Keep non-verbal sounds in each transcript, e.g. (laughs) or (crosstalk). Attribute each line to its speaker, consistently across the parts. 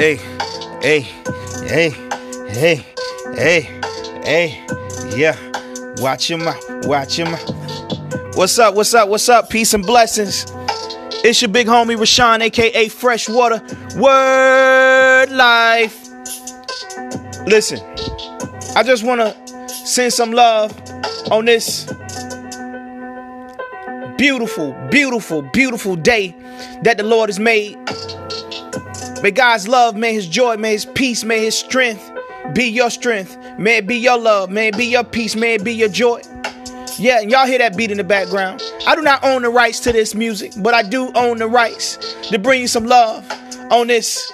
Speaker 1: Hey, hey, hey, hey, hey, hey, yeah. Watch mouth, watch mouth. What's up, what's up, what's up? Peace and blessings. It's your big homie Rashawn, aka Freshwater Word Life. Listen, I just want to send some love on this beautiful, beautiful, beautiful day that the Lord has made. May God's love, may His joy, may His peace, may His strength be your strength. May it be your love, may it be your peace, may it be your joy. Yeah, and y'all hear that beat in the background. I do not own the rights to this music, but I do own the rights to bring you some love on this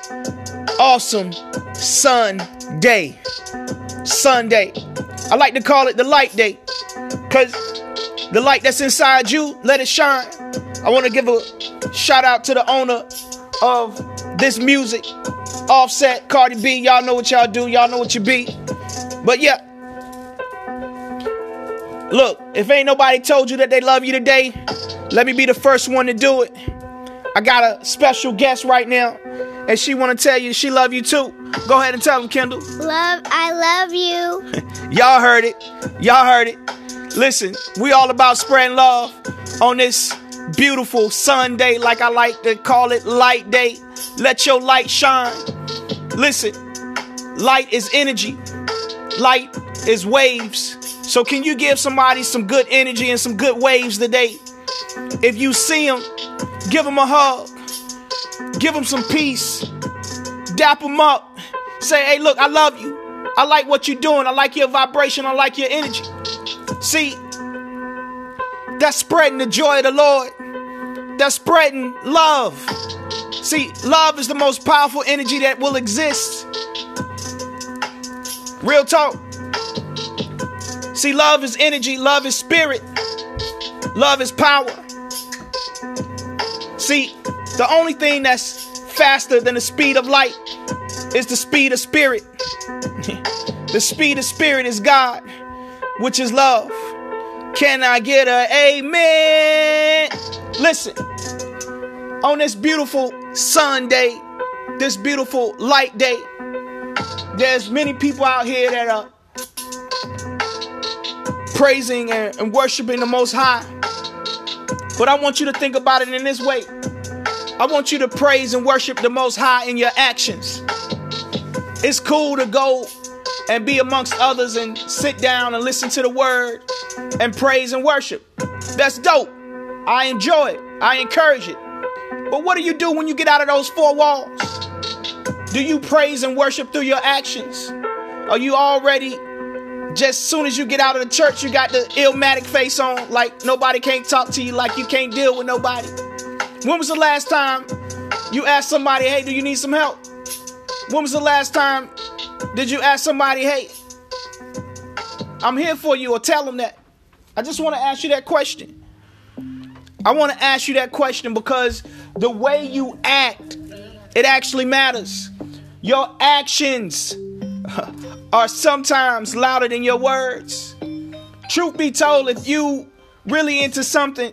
Speaker 1: awesome Sunday. Sunday. I like to call it the light day because the light that's inside you, let it shine. I want to give a shout out to the owner of this music. Offset, Cardi B, y'all know what y'all do, y'all know what you be. But yeah. Look, if ain't nobody told you that they love you today, let me be the first one to do it. I got a special guest right now, and she want to tell you she love you too. Go ahead and tell them, Kendall.
Speaker 2: Love, I love you. (laughs)
Speaker 1: Y'all heard it. Y'all heard it. Listen, we all about spreading love on this beautiful Sunday, like I like to call it, light day. Let your light shine. Listen, light is energy, light is waves. So, can you give somebody some good energy and some good waves today? If you see them, give them a hug, give them some peace, dap them up. Say, hey, look, I love you. I like what you're doing. I like your vibration. I like your energy. See, that's spreading the joy of the Lord. That's spreading love. See, love is the most powerful energy that will exist. Real talk. See, love is energy, love is spirit, love is power. See, the only thing that's faster than the speed of light is the speed of spirit. (laughs) the speed of spirit is God, which is love. Can I get a amen? Listen, on this beautiful Sunday, this beautiful light day, there's many people out here that are praising and, worshiping the Most High. But I want you to think about it in this way. I want you to praise and worship the Most High in your actions. It's cool to go and be amongst others and sit down and listen to the word and praise and worship. That's dope. I enjoy it. I encourage it. But what do you do when you get out of those four walls? Do you praise and worship through your actions? Are you already just as soon as you get out of the church, you got the illmatic face on, like nobody can't talk to you, like you can't deal with nobody? When was the last time you asked somebody, hey, do you need some help? When was the last time did you ask somebody, hey, I'm here for you, or tell them that? I just want to ask you that question. I want to ask you that question because the way you act, it actually matters. Your actions (laughs) are sometimes louder than your words. Truth be told, if you really into something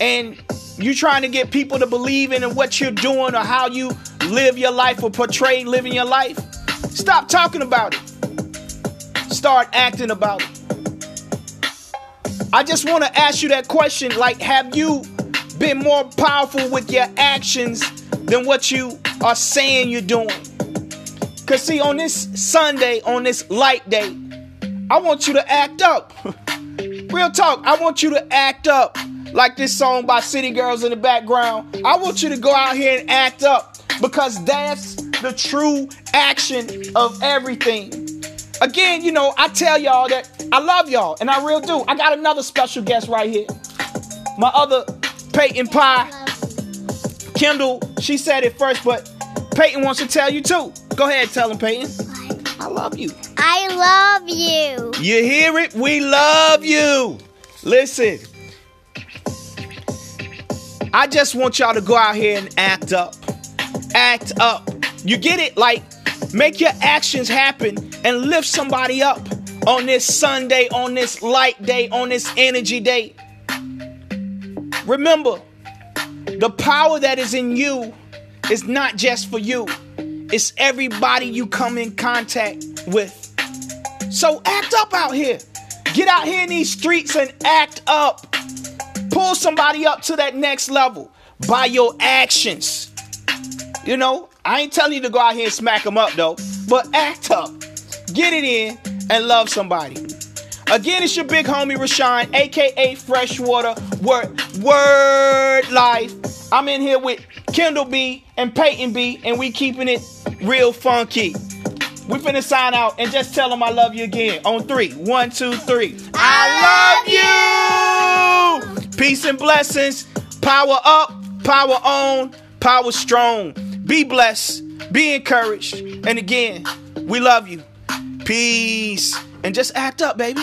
Speaker 1: and you're trying to get people to believe in what you're doing or how you live your life or portray living your life, stop talking about it. Start acting about it. I just want to ask you that question like, have you been more powerful with your actions than what you are saying you're doing? Because, see, on this Sunday, on this light day, I want you to act up. (laughs) Real talk, I want you to act up like this song by City Girls in the background. I want you to go out here and act up because that's the true action of everything. Again, you know, I tell y'all that I love y'all, and I real do. I got another special guest right here. My other Peyton Pie, Kendall, she said it first, but Peyton wants to tell you too. Go ahead, tell him, Peyton. I love you.
Speaker 2: I love you.
Speaker 1: You hear it? We love you. Listen, I just want y'all to go out here and act up. Act up. You get it? Like, make your actions happen and lift somebody up on this Sunday, on this light day, on this energy day. Remember, the power that is in you is not just for you, It's everybody you come in contact with. So act up out here. Get out here in these streets and act up. Pull somebody up to that next level by your actions. You know, I ain't telling you to go out here and smack them up though, but act up. Get it in and love somebody. Again, it's your big homie Rashawn, aka Freshwater Word Word Life. I'm in here with Kendall B and Peyton B, and we keeping it real funky. We finna sign out and just tell them I love you again on three. One, two, three. I love you. Peace and blessings. Power up, power on, power strong. Be blessed, be encouraged. And again, we love you. Peace. And just act up, baby.